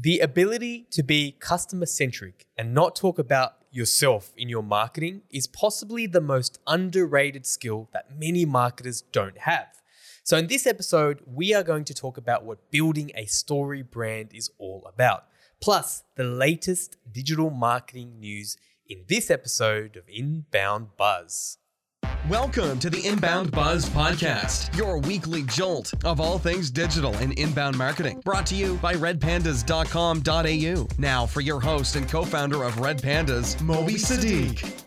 The ability to be customer centric and not talk about yourself in your marketing is possibly the most underrated skill that many marketers don't have. So, in this episode, we are going to talk about what building a story brand is all about, plus the latest digital marketing news in this episode of Inbound Buzz. Welcome to the Inbound Buzz Podcast, your weekly jolt of all things digital and inbound marketing. Brought to you by redpandas.com.au. Now, for your host and co founder of Red Pandas, Moby Siddique.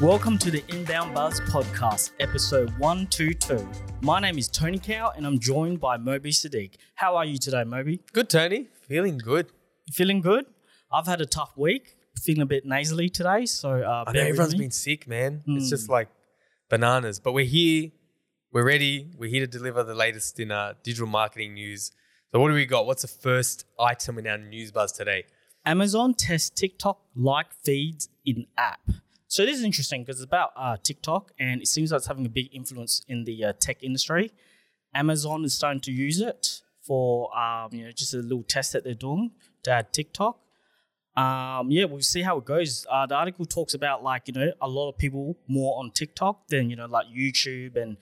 Welcome to the Inbound Buzz Podcast, episode 122. My name is Tony Cow and I'm joined by Moby Siddique. How are you today, Moby? Good, Tony. Feeling good. Feeling good? I've had a tough week, feeling a bit nasally today, so uh, I know everyone's been sick, man. It's just Mm. like bananas. But we're here. We're ready. We're here to deliver the latest in uh, digital marketing news. So, what do we got? What's the first item in our news buzz today? Amazon tests TikTok like feeds in app. So this is interesting because it's about uh, TikTok, and it seems like it's having a big influence in the uh, tech industry. Amazon is starting to use it for um, you know just a little test that they're doing to add TikTok. Um, yeah, we'll see how it goes. Uh, the article talks about like you know a lot of people more on TikTok than you know like YouTube and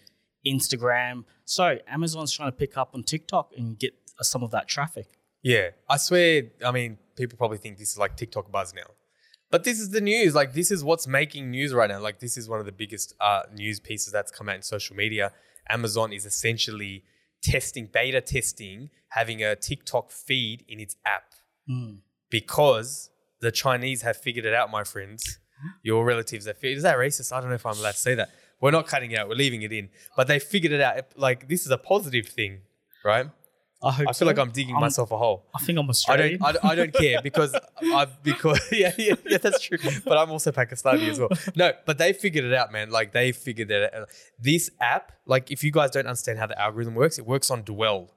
Instagram. So Amazon's trying to pick up on TikTok and get uh, some of that traffic. Yeah, I swear. I mean, people probably think this is like TikTok buzz now, but this is the news. Like, this is what's making news right now. Like, this is one of the biggest uh, news pieces that's come out in social media. Amazon is essentially testing, beta testing, having a TikTok feed in its app Mm. Because the Chinese have figured it out, my friends. Your relatives have figured. Is that racist? I don't know if I'm allowed to say that. We're not cutting it out. We're leaving it in. But they figured it out. Like this is a positive thing, right? I hope. I feel so. like I'm digging I'm- myself a hole. I think I'm I Australian. don't, I, don't- I don't care because I because yeah, yeah yeah that's true. But I'm also Pakistani as well. No, but they figured it out, man. Like they figured it out. This app, like if you guys don't understand how the algorithm works, it works on dwell.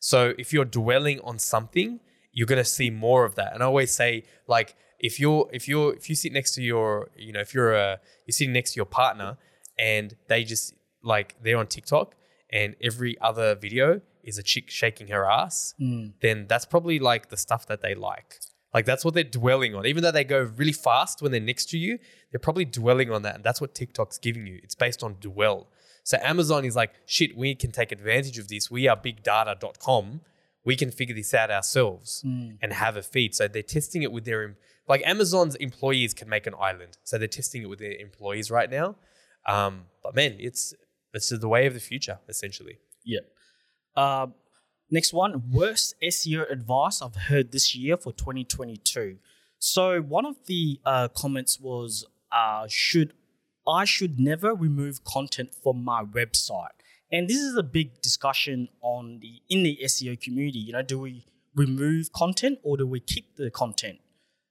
So if you're dwelling on something, you're gonna see more of that. And I always say, like, if you're if you're if you sit next to your, you know, if you're a you're sitting next to your partner and they just like they're on TikTok and every other video is a chick shaking her ass, Mm. then that's probably like the stuff that they like. Like that's what they're dwelling on. Even though they go really fast when they're next to you, they're probably dwelling on that. And that's what TikTok's giving you. It's based on dwell. So Amazon is like, shit, we can take advantage of this. We are bigdata.com. We can figure this out ourselves Mm. and have a feed. So they're testing it with their, like Amazon's employees can make an island. So they're testing it with their employees right now. Um, but man, it's, it's the way of the future, essentially. Yeah. Uh, next one, worst SEO advice I've heard this year for 2022. So one of the uh, comments was, uh, "Should I should never remove content from my website?" And this is a big discussion on the in the SEO community. You know, do we remove content or do we keep the content?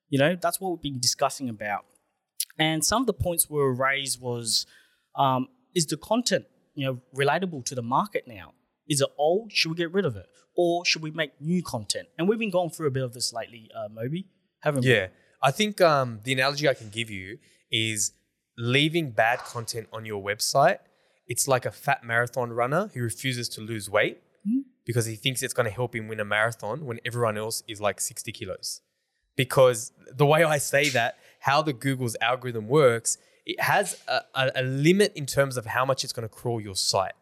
You know, that's what we've been discussing about. And some of the points were raised was, um, is the content you know relatable to the market now? Is it old? Should we get rid of it, or should we make new content? And we've been going through a bit of this lately, uh, Moby, haven't we? Yeah. I think um, the analogy I can give you is leaving bad content on your website. It's like a fat marathon runner who refuses to lose weight Mhm. because he thinks it's going to help him win a marathon when everyone else is like 60 kilos. Because the way I say that, how the Google's algorithm works, it has a, a, a limit in terms of how much it's going to crawl your site.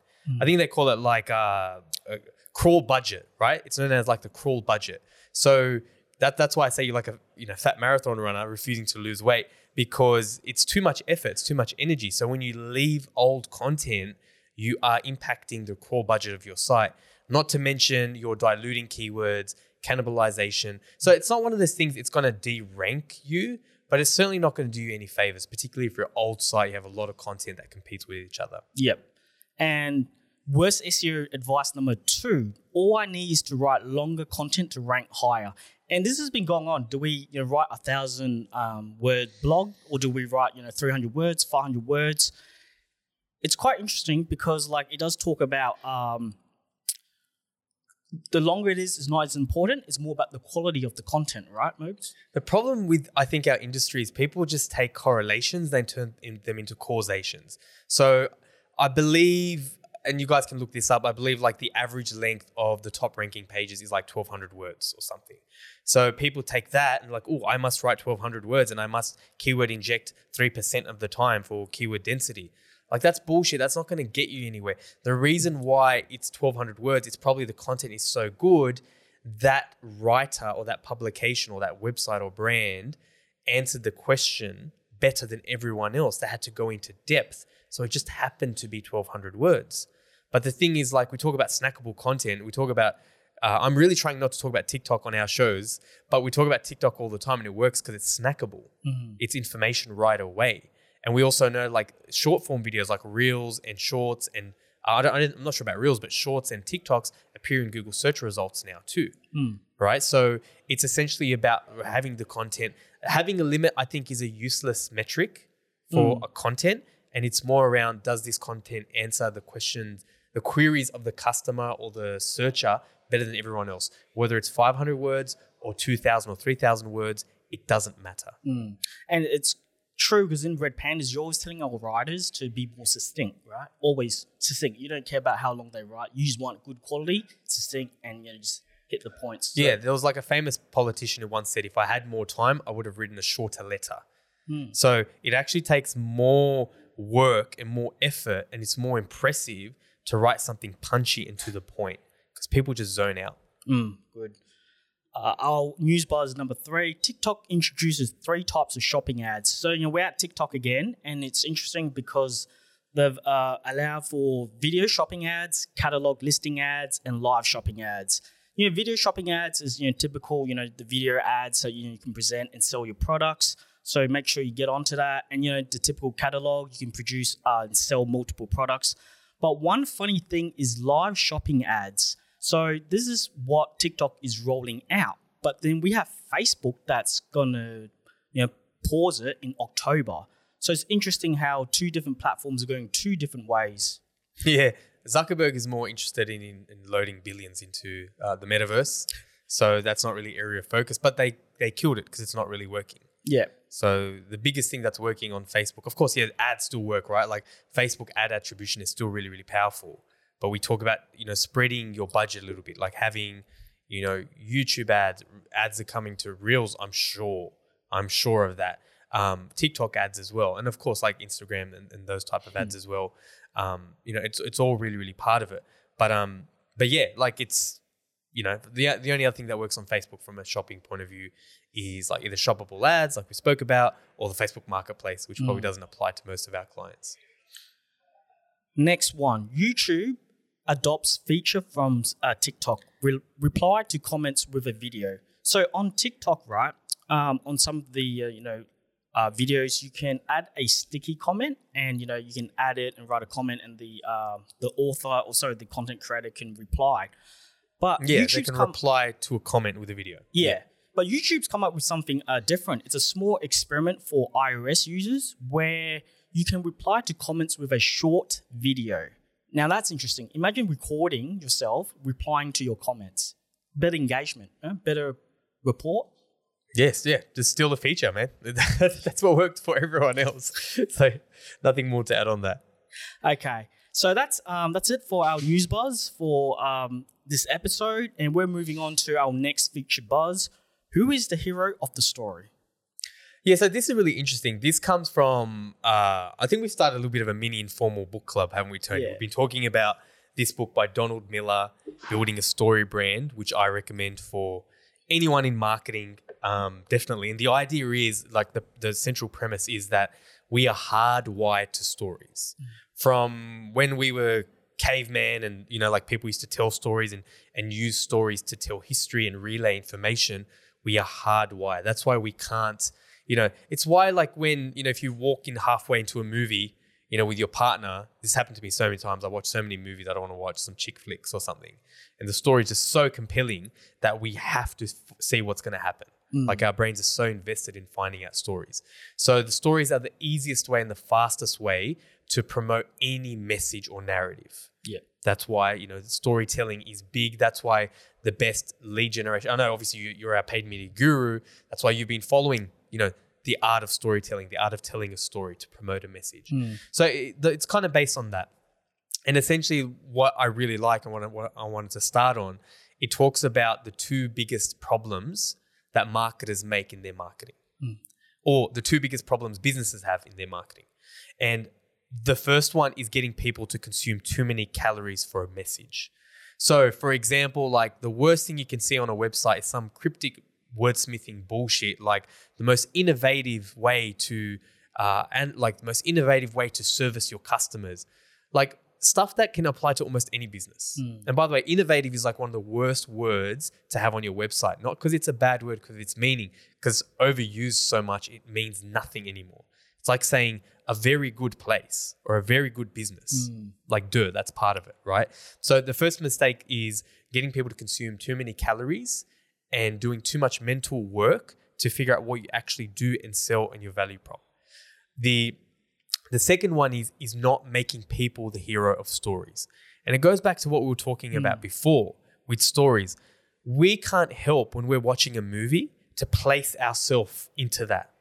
I think they call it like uh, a crawl budget, right? It's known as like the crawl budget. So that that's why I say you're like a you know fat marathon runner refusing to lose weight because it's too much effort, it's too much energy. So when you leave old content, you are impacting the crawl budget of your site. Not to mention you're diluting keywords, cannibalization. So it's not one of those things. It's going to de-rank you, but it's certainly not going to do you any favors. Particularly if you're an old site, you have a lot of content that competes with each other. Yep. And worst SEO advice number two: all I need is to write longer content to rank higher. And this has been going on. Do we you know, write a thousand um, word blog, or do we write you know three hundred words, five hundred words? It's quite interesting because like it does talk about um, the longer it is is not as important. It's more about the quality of the content, right, Moogs? The problem with I think our industry is people just take correlations, they turn in, them into causations. So I believe and you guys can look this up. I believe like the average length of the top ranking pages is like 1200 words or something. So people take that and like, oh, I must write 1200 words and I must keyword inject 3% of the time for keyword density. Like that's bullshit. That's not going to get you anywhere. The reason why it's 1200 words, it's probably the content is so good that writer or that publication or that website or brand answered the question better than everyone else. They had to go into depth. So it just happened to be 1200 words. But the thing is, like, we talk about snackable content, we talk about, uh, I'm really trying not to talk about TikTok on our shows, but we talk about TikTok all the time and it works because it's snackable. Mm-hmm. It's information right away. And we also know, like, short form videos like Reels and Shorts and uh, I don't, I'm not sure about Reels, but Shorts and TikToks appear in Google search results now too. Hmm. Right. So it's essentially about having the content. Having a limit, I think, is a useless metric for hmm. a content. And it's more around does this content answer the questions, the queries of the customer or the searcher better than everyone else? Whether it's 500 words or 2,000 or 3,000 words, it doesn't matter. Hmm. And it's true because in Red Pandas, you're always telling our writers to be more succinct, right? Always succinct. You don't care about how long they write. You just want good quality, succinct, and you know just hit the points. So- Yeah, there was like a famous politician who once said, if I had more time, I would have written a shorter letter. Hmm. So it actually takes more work and more effort, and it's more impressive to write something punchy and to the point because people just zone out. Mm, good. Uh, our news buzz number three TikTok introduces three types of shopping ads. So, you know, we're at TikTok again, and it's interesting because they've uh, allowed for video shopping ads, catalog listing ads, and live shopping ads. You know, video shopping ads is, you know, typical, you know, the video ads so you, know, you can present and sell your products. So make sure you get onto that. And, you know, the typical catalog, you can produce uh, and sell multiple products. But one funny thing is live shopping ads. So this is what TikTok is rolling out. But then we have Facebook that's gonna, you know, pause it in October. So it's interesting how two different platforms are going two different ways. Yeah, Zuckerberg is more interested in, in, in loading billions into uh, the metaverse. So that's not really area of focus, but they, they killed it because it's not really working. Yeah. So the biggest thing that's working on Facebook, of course, yeah, ads still work, right? Like Facebook ad attribution is still really, really powerful. But we talk about, you know, spreading your budget a little bit, like having, you know, YouTube ads, ads are coming to Reels, I'm sure. I'm sure of that. Um, TikTok ads as well. And of course, like Instagram and, and those type of ads as well. Um, you know, it's it's all really, really part of it. But um, but yeah, like it's you know, the the only other thing that works on Facebook from a shopping point of view is like either shoppable ads, like we spoke about, or the Facebook Marketplace, which probably doesn't apply to most of our clients. Next one, YouTube adopts feature from uh, TikTok. Re- reply to comments with a video. So on TikTok, right, um, on some of the uh, you know uh, videos, you can add a sticky comment, and you know you can add it and write a comment, and the uh, the author, or sorry, the content creator can reply. But Yeah, they can come- reply to a comment with a video. yeah. But YouTube's come up with something uh, different. It's a small experiment for iOS users where you can reply to comments with a short video. Now that's interesting. Imagine recording yourself replying to your comments. Better engagement, huh? better report. Yes, yeah, just steal the feature, man. That's what worked for everyone else. So nothing more to add on that. Okay, so that's um, that's it for our news buzz for um, this episode, and we're moving on to our next feature buzz. Who is the hero of the story? Yeah, so this is really interesting. This comes from, uh, I think we started a little bit of a mini informal book club, haven't we, Tony? Yeah. We've been talking about this book by Donald Miller, Building a Story Brand, which I recommend for anyone in marketing, um, definitely. And the idea is like the, the central premise is that we are hardwired to stories. From when we were caveman and, you know, like people used to tell stories and, and use stories to tell history and relay information, we are hardwired. That's why we can't, you know, it's why like when, you know, if you walk in halfway into a movie, you know, with your partner, this happened to me so many times. I watch so many movies I don't want to watch, some chick flicks or something. And the story is just so compelling that we have to f- see what's going to happen. Mm. Like our brains are so invested in finding out stories. So the stories are the easiest way and the fastest way to promote any message or narrative. Yeah. That's why, you know, storytelling is big. That's why the best lead generation. I know obviously you, you're our paid media guru. That's why you've been following, you know, the art of storytelling, the art of telling a story to promote a message. Mm. So it, it's kind of based on that. And essentially, what I really like and what I, what I wanted to start on, it talks about the two biggest problems that marketers make in their marketing, or the two biggest problems businesses have in their marketing. And the first one is getting people to consume too many calories for a message. So, for example, like the worst thing you can see on a website is some cryptic wordsmithing bullshit, like the most innovative way to, uh, and like the most innovative way to service your customers, like stuff that can apply to almost any business. Hmm. And by the way, innovative is like one of the worst words to have on your website, not because it's a bad word, because its meaning, because overused so much, it means nothing anymore. It's like saying a very good place or a very good business. Hmm. Like, duh, that's part of it, right? So, the first mistake is getting people to consume too many calories and doing too much mental work to figure out what you actually do and sell and your value prop. The the second one is is not making people the hero of stories. And it goes back to what we were talking hmm. about before with stories. We can't help when we're watching a movie to place ourselves into that.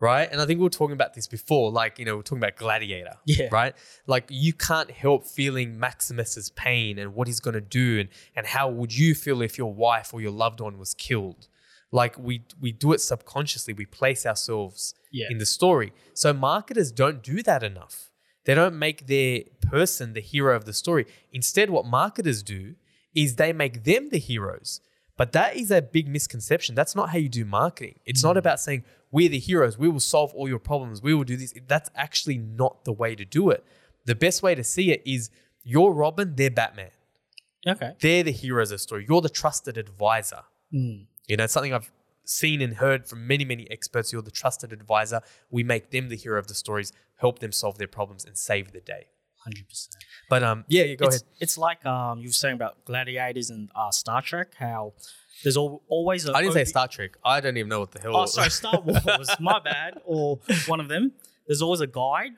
Right? And I think we were talking about this before, like, you know, we're talking about Gladiator. Yeah. Right? Like you can't help feeling Maximus's pain and what he's gonna do and and how would you feel if your wife or your loved one was killed. Like we we do it subconsciously. We place ourselves Yeah. in the story. So marketers don't do that enough. They don't make their person the hero of the story. Instead, what marketers do is they make them the heroes. But that is a big misconception. That's not how you do marketing. It's not hmm. about saying, we're the heroes, we will solve all your problems, we will do this. That's actually not the way to do it. The best way to see it is you're Robin, they're Batman. Okay. They're the heroes of the story. You're the trusted advisor. Hmm. You know, it's something I've seen and heard from many, many experts. You're the trusted advisor. We make them the hero of the stories, help them solve their problems, and save the day. Hundred percent. But um, yeah, yeah, go it's, ahead. It's like um, you were saying about gladiators and uh, Star Trek. How there's al- always a I didn't say Star Trek. I don't even know what the hell. Oh, sorry, Star Wars. my bad. Or one of them. There's always a guide,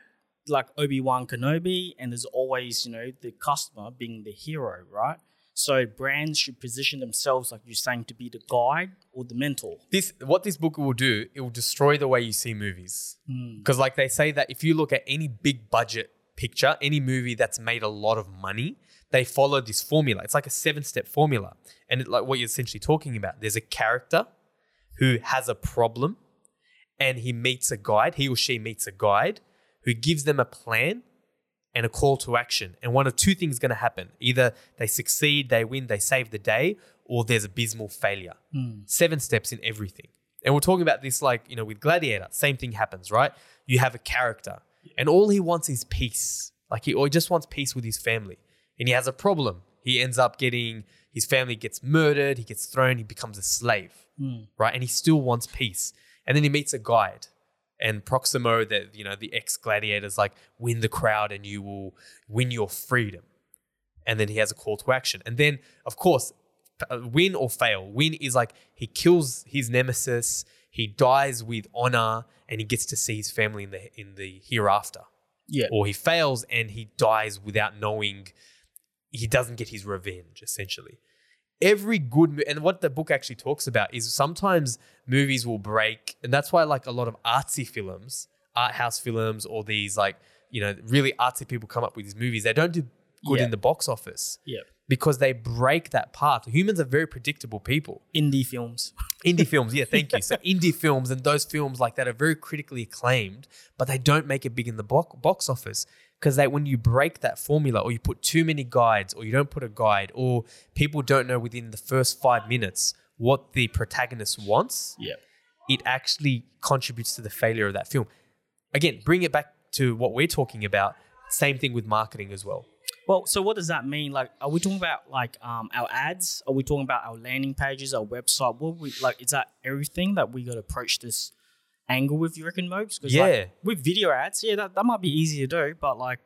like Obi Wan Kenobi, and there's always you know the customer being the hero, right? So brands should position themselves, like you're saying, to be the guide or the mentor. this what this book will do it will destroy the way you see movies. Hmm. Because like they say that if you look at any big budget picture any movie that's made a lot of money they follow this formula. It's like a seven step formula. And it, like what you're essentially talking about there's a character who has a problem and he meets a guide he or she meets a guide who gives them a plan and a call to action. And one of two things is going to happen. Either they succeed, they win, they save the day, or there's abysmal failure. Hmm. Seven steps in everything. And we're talking about this like, you know, with Gladiator, same thing happens, right? You have a character and all he wants is peace. Like he, or he just wants peace with his family. And he has a problem. He ends up getting, his family gets murdered, he gets thrown, he becomes a slave, hmm. right? And he still wants peace. And then he meets a guide and Proximo, that you know, the ex gladiators, like win the crowd and you will win your freedom. And then he has a call to action. And then, of course, uh, win or fail. Win is like he kills his nemesis, he dies with honor, and he gets to see his family in the in the hereafter. Yeah. Or he fails and he dies without knowing. He doesn't get his revenge. Essentially, every good and what the book actually talks about is sometimes movies will break, and that's why like a lot of artsy films, art house films, or these like you know really artsy people come up with these movies. They don't do good Yeah. in the box office Yeah. because they break that path Humans are very predictable people. Indie films. Indie films, yeah, thank you. So indie films and those films like that are very critically acclaimed, but they don't make it big in the bo- box office because they when you break that formula or you put too many guides or you don't put a guide or people don't know within the first 5 minutes what the protagonist wants, Yeah. it actually contributes to the failure of that film. Again, bring it back to what we're talking about, same thing with marketing as well. Well, so what does that mean? Like, are we talking about like um, our ads? Are we talking about our landing pages, our website? What we like? Is that everything that we got to approach this angle with? You reckon, Mopes? 'Cause, like, Yeah. with video ads, yeah, that, that might be easy to do, but like,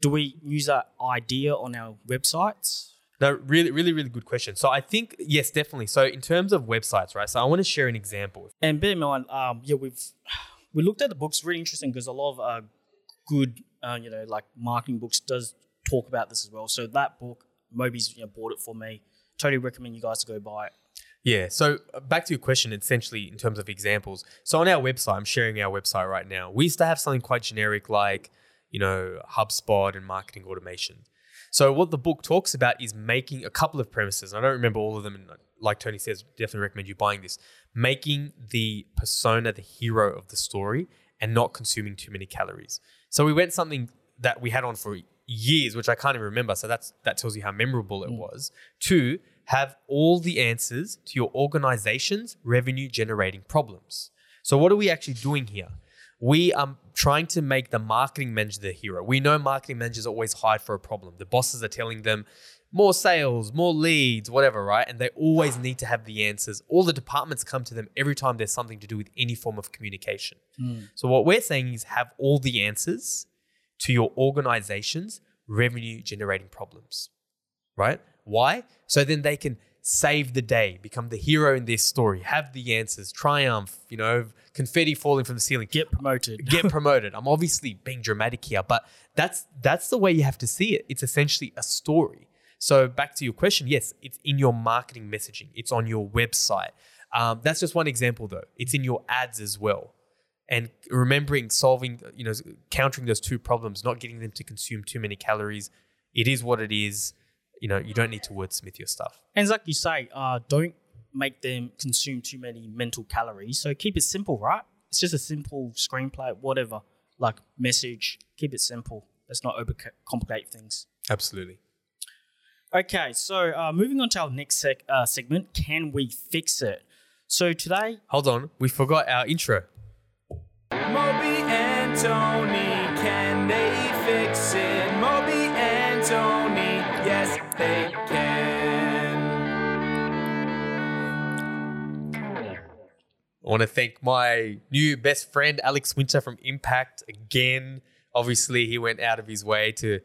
do we use that idea on our websites? No, really, really, really good question. So I think yes, definitely. So in terms of websites, right? So I want to share an example. And bear in mind, um, yeah, we've we looked at the books. Really interesting because a lot of uh, good, uh, you know, like marketing books does talk about this as well. So that book, Moby's you know, bought it for me. Totally recommend you guys to go buy it. Yeah. So uh, back to your question, essentially in terms of examples. So on our website, I'm sharing our website right now. We used to have something quite generic like, you know, HubSpot and marketing automation. So what the book talks about is making a couple of premises. I don't remember all of them, and like Tony says, definitely recommend you buying this. Making the persona the hero of the story and not consuming too many calories. So we went something that we had on for years, which I can't even remember. So that's that tells you how memorable it was. To have all the answers to your organization's revenue generating problems. So what are we actually doing here? We are trying to make the marketing manager the hero. We know marketing managers always hide for a problem. The bosses are telling them more sales, more leads, whatever, right? And they always need to have the answers. All the departments come to them every time there's something to do with any form of communication. Hmm. So what we're saying is have all the answers to your organization's revenue generating problems, right? Why? So then they can save the day, become the hero in their story, have the answers, triumph, you know, confetti falling from the ceiling, Get promoted. get promoted. I'm obviously being dramatic here, but that's that's the way you have to see it. It's essentially a story. So back to your question, yes, it's in your marketing messaging. It's on your website. Um, that's just one example, though. It's in your ads as well. And remembering solving, you know, countering those two problems, not getting them to consume too many calories. It is what it is. You know, you don't need to wordsmith your stuff. And it's like you say, uh, don't make them consume too many mental calories. So keep it simple, right? It's just a simple screenplay, whatever. Like message, keep it simple. Let's not overcomplicate things. Absolutely. Okay, so uh, moving on to our next sec- uh, segment, can we fix it? So today, Hold on, we forgot our intro. Moby and Tony, I want to thank my new best friend, Alex Winter from Impact, again. Obviously, he went out of his way to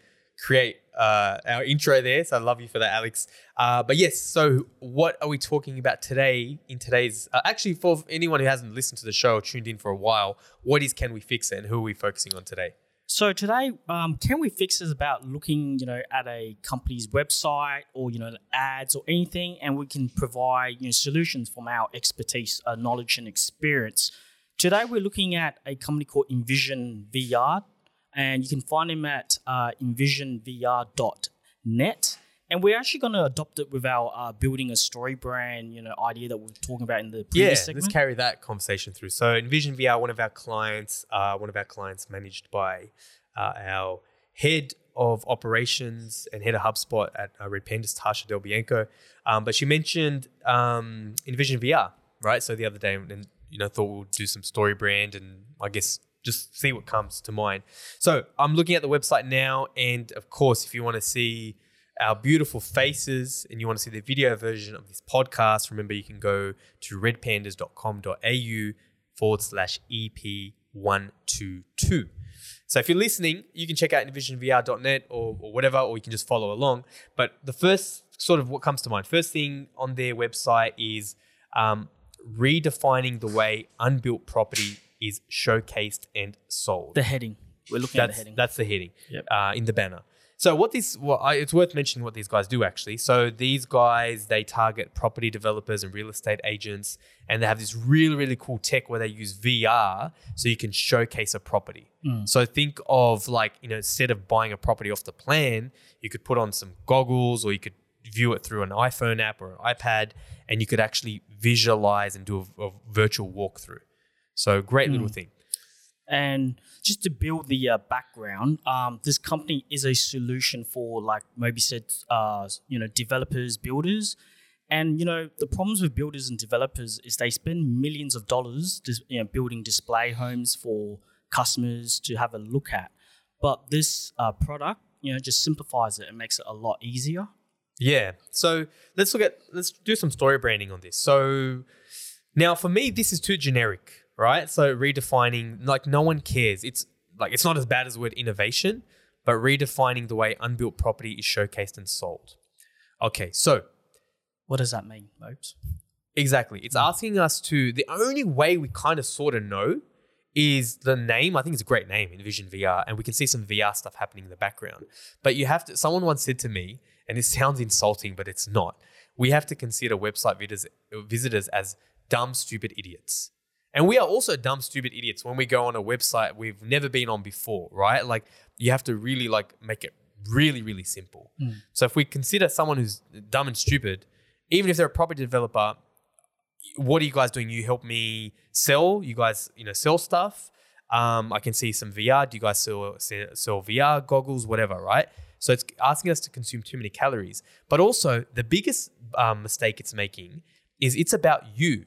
create uh, our intro there. So I love you for that, Alex. Uh, but yes, so what are we talking about today in today's. Uh, actually, for anyone who hasn't listened to the show or tuned in for a while, what is Can We Fix It and who are we focusing on today? So today, um, can we fix is about looking, you know, at a company's website or you know ads or anything, and we can provide you know solutions from our expertise, uh, knowledge, and experience. Today, we're looking at a company called Envision VR, and you can find them at uh, envisionvr.net. And we're actually going to adopt it with our uh, building a story brand, you know, idea that we we're talking about in the Yeah, previous segment. let's carry that conversation through. So, Envision VR, one of our clients, uh, one of our clients managed by uh, our head of operations and head of HubSpot at uh, Red Pandas, Tasha Del Bianco. Um, but she mentioned um, Envision VR, right? So the other day, and you know, thought we'll do some story brand and I guess just see what comes to mind. So I'm looking at the website now, and of course, if you want to see our beautiful faces and you want to see the video version of this podcast, remember you can go to redpandas.com.au forward slash EP122. So if you're listening, you can check out envisionvr.net or, or whatever, or you can just follow along. But the first sort of what comes to mind, first thing on their website is um, redefining the way unbuilt property is showcased and sold the heading. We're looking at the that's heading. that's the heading Yep. uh, in the banner. So what this, well, I, it's worth mentioning what these guys do actually. So these guys they target property developers and real estate agents, and they have this really really cool tech where they use VR so you can showcase a property. Mm. So think of like you know instead of buying a property off the plan, you could put on some goggles or you could view it through an iPhone app or an iPad, and you could actually visualize and do a, a virtual walkthrough. So great little mm. thing. And just to build the uh, background, um, this company is a solution for, like Moby said, uh, you know, developers, builders. And you know, the problems with builders and developers is they spend millions of dollars, you know, building display homes for customers to have a look at. But this uh, product, you know, just simplifies it and makes it a lot easier. Yeah. So let's look at let's do some story branding on this. So now for me, this is too generic, right? So redefining like no one cares. It's like it's not as bad as the word innovation, but redefining the way unbuilt property is showcased and sold. Okay, so What does that mean, Mopes? Exactly. It's hmm. asking us to, the only way we kind of sort of know is the name. I think it's a great name, Envision VR, and we can see some VR stuff happening in the background. But you have to, someone once said to me, and this sounds insulting, but it's not. We have to consider website visitors, visitors as dumb, stupid idiots. And we are also dumb, stupid idiots when we go on a website we've never been on before, right? Like you have to really like make it really, really simple. So if we consider someone who's dumb and stupid, even if they're a property developer, what are you guys doing? You help me sell. You guys, you know, sell stuff. Um, I can see some VR. Do you guys sell, sell VR goggles, whatever, right? So it's asking us to consume too many calories. But also, the biggest um, mistake it's making is it's about you.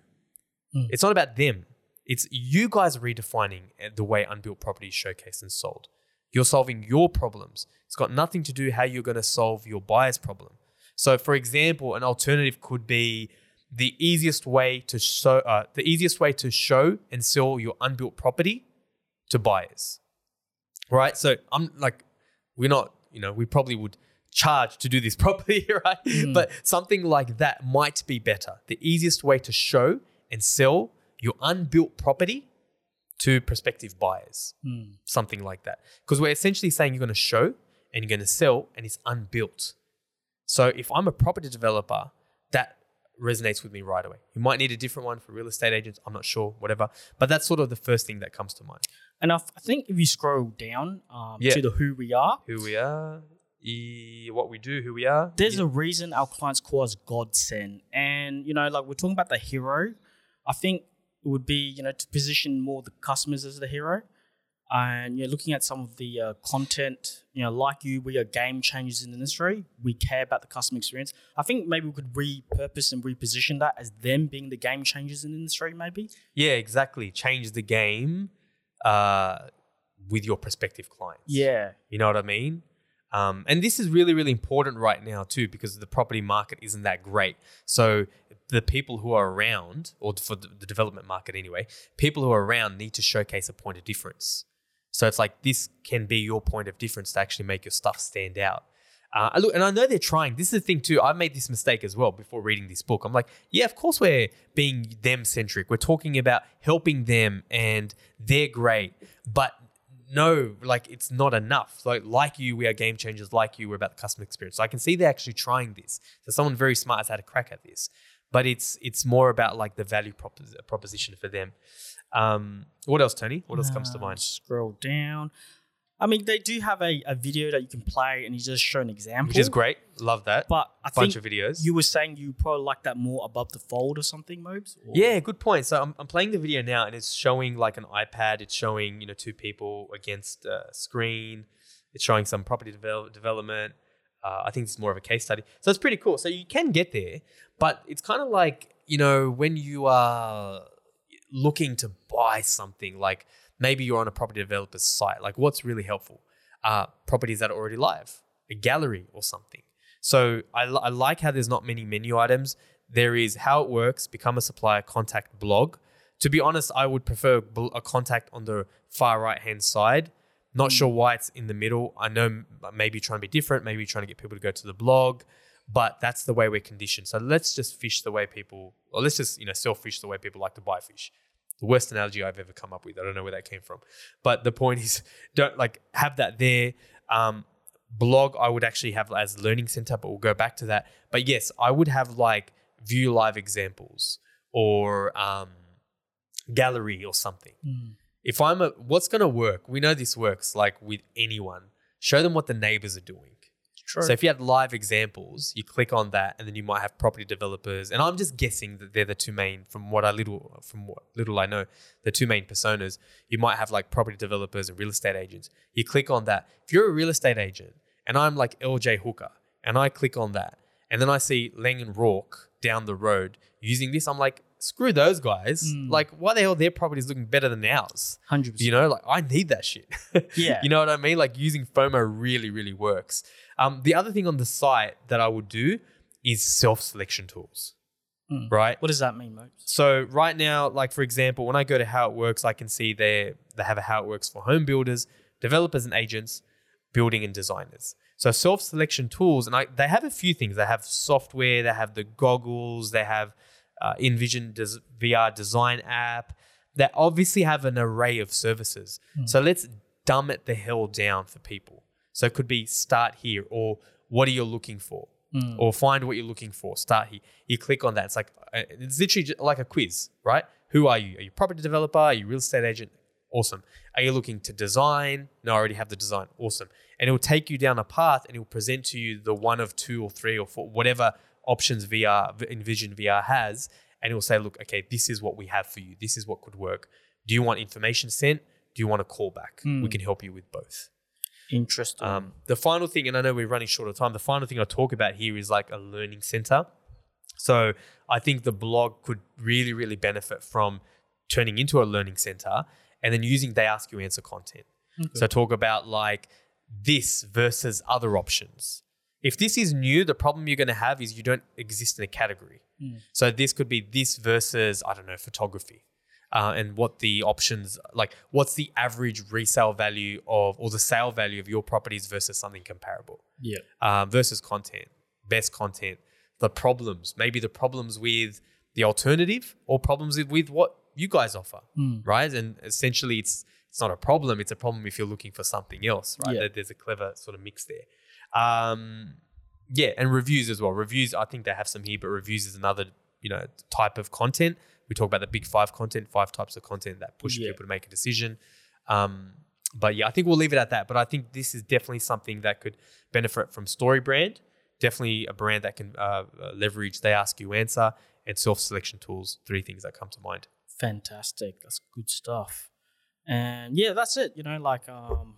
It's not about them. It's you guys redefining uh, the way unbuilt property is showcased and sold. You're solving your problems. It's got nothing to do how you're going to solve your buyer's problem. So, for example, an alternative could be the easiest way to show uh, the easiest way to show and sell your unbuilt property to buyers. Right? So, I'm like, we're not, you know, we probably would charge to do this properly, right? But something like that might be better. The easiest way to show and sell your unbuilt property to prospective buyers. Something like that. Because we're essentially saying you're going to show and you're going to sell and it's unbuilt. So if I'm a property developer, that resonates with me right away. You might need a different one for real estate agents. I'm not sure, whatever. But that's sort of the first thing that comes to mind. And I, I think if you scroll down um, Yeah. to the who we are, Who we are, e- what we do, who we are. there's a reason our clients call us godsend. And, you know, like we're talking about the hero. I think would be, you know, to position more the customers as the hero. And you're looking at some of the uh, content, you know, like you, we are game changers in the industry. We care about the customer experience. I think maybe we could repurpose and reposition that as them being the game changers in the industry, maybe. Yeah, exactly. Change the game uh, with your prospective clients. Yeah. You know what I mean? Um, and this is really, really important right now too, because the property market isn't that great. So the people who are around, or for the development market anyway, people who are around need to showcase a point of difference. So it's like this can be your point of difference to actually make your stuff stand out. Uh, look, and I know they're trying. This is the thing too. I made this mistake as well before reading this book. I'm like, yeah, of course we're being them centric. We're talking about helping them, and they're great. But no, like it's not enough. Like like you, we are game changers. Like you, we're about the customer experience. So I can see they're actually trying this. So someone very smart has had a crack at this. But it's it's more about like the value propos- proposition for them. Um, what else, Tony? What else comes to Uh, mind? Scroll down. I mean, they do have a, a video that you can play and you just show an example. Which is great. Love that. But I Bunch think of videos. you were saying you probably like that more above the fold or something, Mobes? Or- Yeah, good point. So I'm, I'm playing the video now, and it's showing like an iPad. It's showing you know two people against a screen. It's showing some property devel- development. Uh, I think it's more of a case study. So it's pretty cool. So you can get there, but it's kind of like you know when you are looking to buy something, like maybe you're on a property developer's site. Like what's really helpful? Uh, properties that are already live, a gallery or something. So I, I like how there's not many menu items. There is how it works, become a supplier, contact blog. To be honest, I would prefer a contact on the far right hand side. Not sure why it's in the middle. I know maybe trying to be different, maybe trying to get people to go to the blog, but that's the way we're conditioned. So let's just fish the way people, or let's just you know sell fish the way people like to buy fish. The worst analogy I've ever come up with. I don't know where that came from, but the point is, don't like have that there. Um, blog I would actually have as learning center, but we'll go back to that. But yes, I would have like view live examples or um, gallery or something. If I'm a, what's going to work? We know this works like with anyone. Show them what the neighbors are doing. True. So if you had live examples, you click on that, and then you might have property developers. And I'm just guessing that they're the two main, from what I little, from what little I know, the two main personas. You might have like property developers and real estate agents. You click on that. If you're a real estate agent, and I'm like LJ Hooker, and I click on that, and then I see Lang and Rourke down the road using this, I'm like, screw those guys. Hmm. Like, why the hell their property is looking better than ours? 100%. You know, like I need that shit. Yeah. you know what I mean? Like using FOMO really, really works. Um, the other thing on the site that I would do is self selection tools, right? What does that mean, Mobes? So right now, like for example, when I go to How It Works, I can see they they have a How It Works for home builders, developers and agents, building and designers. So self selection tools, and I, they have a few things. They have software, they have the goggles, they have uh, Envision des- VR design app. They obviously have an array of services. So let's dumb it the hell down for people. So it could be start here, or what are you looking for, or find what you're looking for. Start here. You click on that. It's like uh, it's literally just like a quiz, right? Who are you? Are you a property developer? Are you a real estate agent? Awesome. Are you looking to design? No, I already have the design. Awesome. And it will take you down a path and it will present to you the one of two or three or four, whatever options VR, Envision VR has. And it will say, look, okay, this is what we have for you. This is what could work. Do you want information sent? Do you want a call back? We can help you with both. Interesting. Um, the final thing, and I know we're running short of time, the final thing I talk about here is like a learning center. So I think the blog could really, really benefit from turning into a learning center and then using they ask you answer content. So talk about like this versus other options. If this is new, the problem you're going to have is you don't exist in a category. So this could be this versus I don't know photography, uh, and what the options like. What's the average resale value of or the sale value of your properties versus something comparable? yeah. um, versus content, best content, the problems, maybe the problems with the alternative or problems with, what you guys offer, right? And essentially, it's it's not a problem; it's a problem if you're looking for something else, right? Yeah. There's a clever sort of mix there. Um, yeah, and reviews as well. Reviews, I think they have some here, but reviews is another you know type of content. We talk about the big five content, five types of content that push Yeah. people to make a decision. Um, but yeah, I think we'll leave it at that. But I think this is definitely something that could benefit from Story Brand. Definitely a brand that can uh, leverage they ask you answer and self selection tools. Three things that come to mind. Fantastic. That's good stuff. And yeah, that's it. You know, like um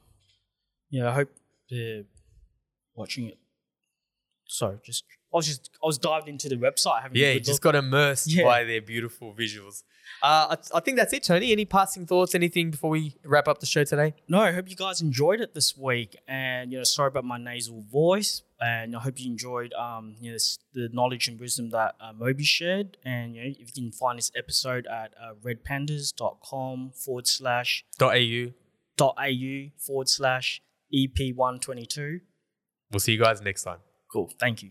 yeah, I hope they're watching it. Sorry, just I was just I was dived into the website having Yeah, you just got immersed Yeah. by their beautiful visuals. Uh, I, I think that's it, Tony. Any passing thoughts? Anything before we wrap up the show today? No, I hope you guys enjoyed it this week. And you know, sorry about my nasal voice. And I hope you enjoyed um you know the knowledge and wisdom that uh, Moby shared. And you know, if you can find this episode at uh, redpandas.com forward slash Dot .au. dot au forward slash EP one twenty two. We'll see you guys next time. Cool. Thank you.